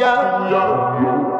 yeah, yeah.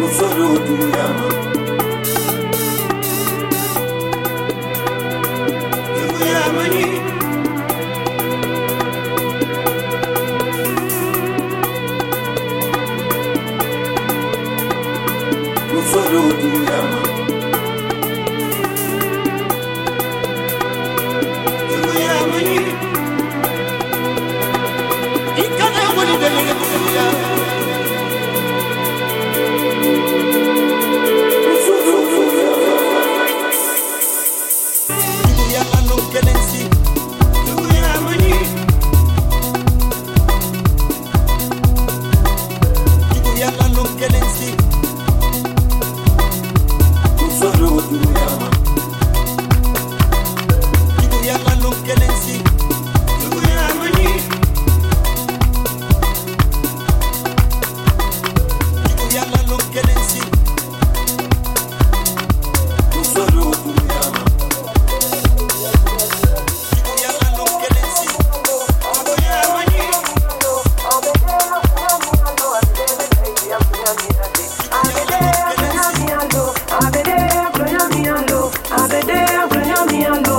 huzurunda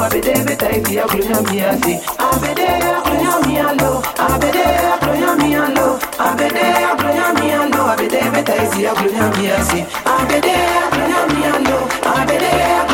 abede beta ibi aklonya mi ase abede aklonya mi alo abede aklonya mi alo abede aklonya mi alo abede beta ibi aklonya mi ase abede aklonya mi alo abede aklonya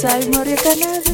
Soy Mario Canadá.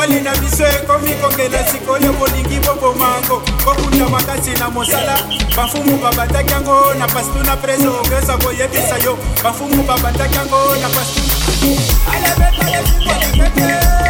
mobali na biso ekomi kongela sikoyo bolingi bobomango kokuta makasi na mosala bafumu babataki yango na pastu na preso. Okesa koyebisa yo bafumu babataki yango na pastu alebetale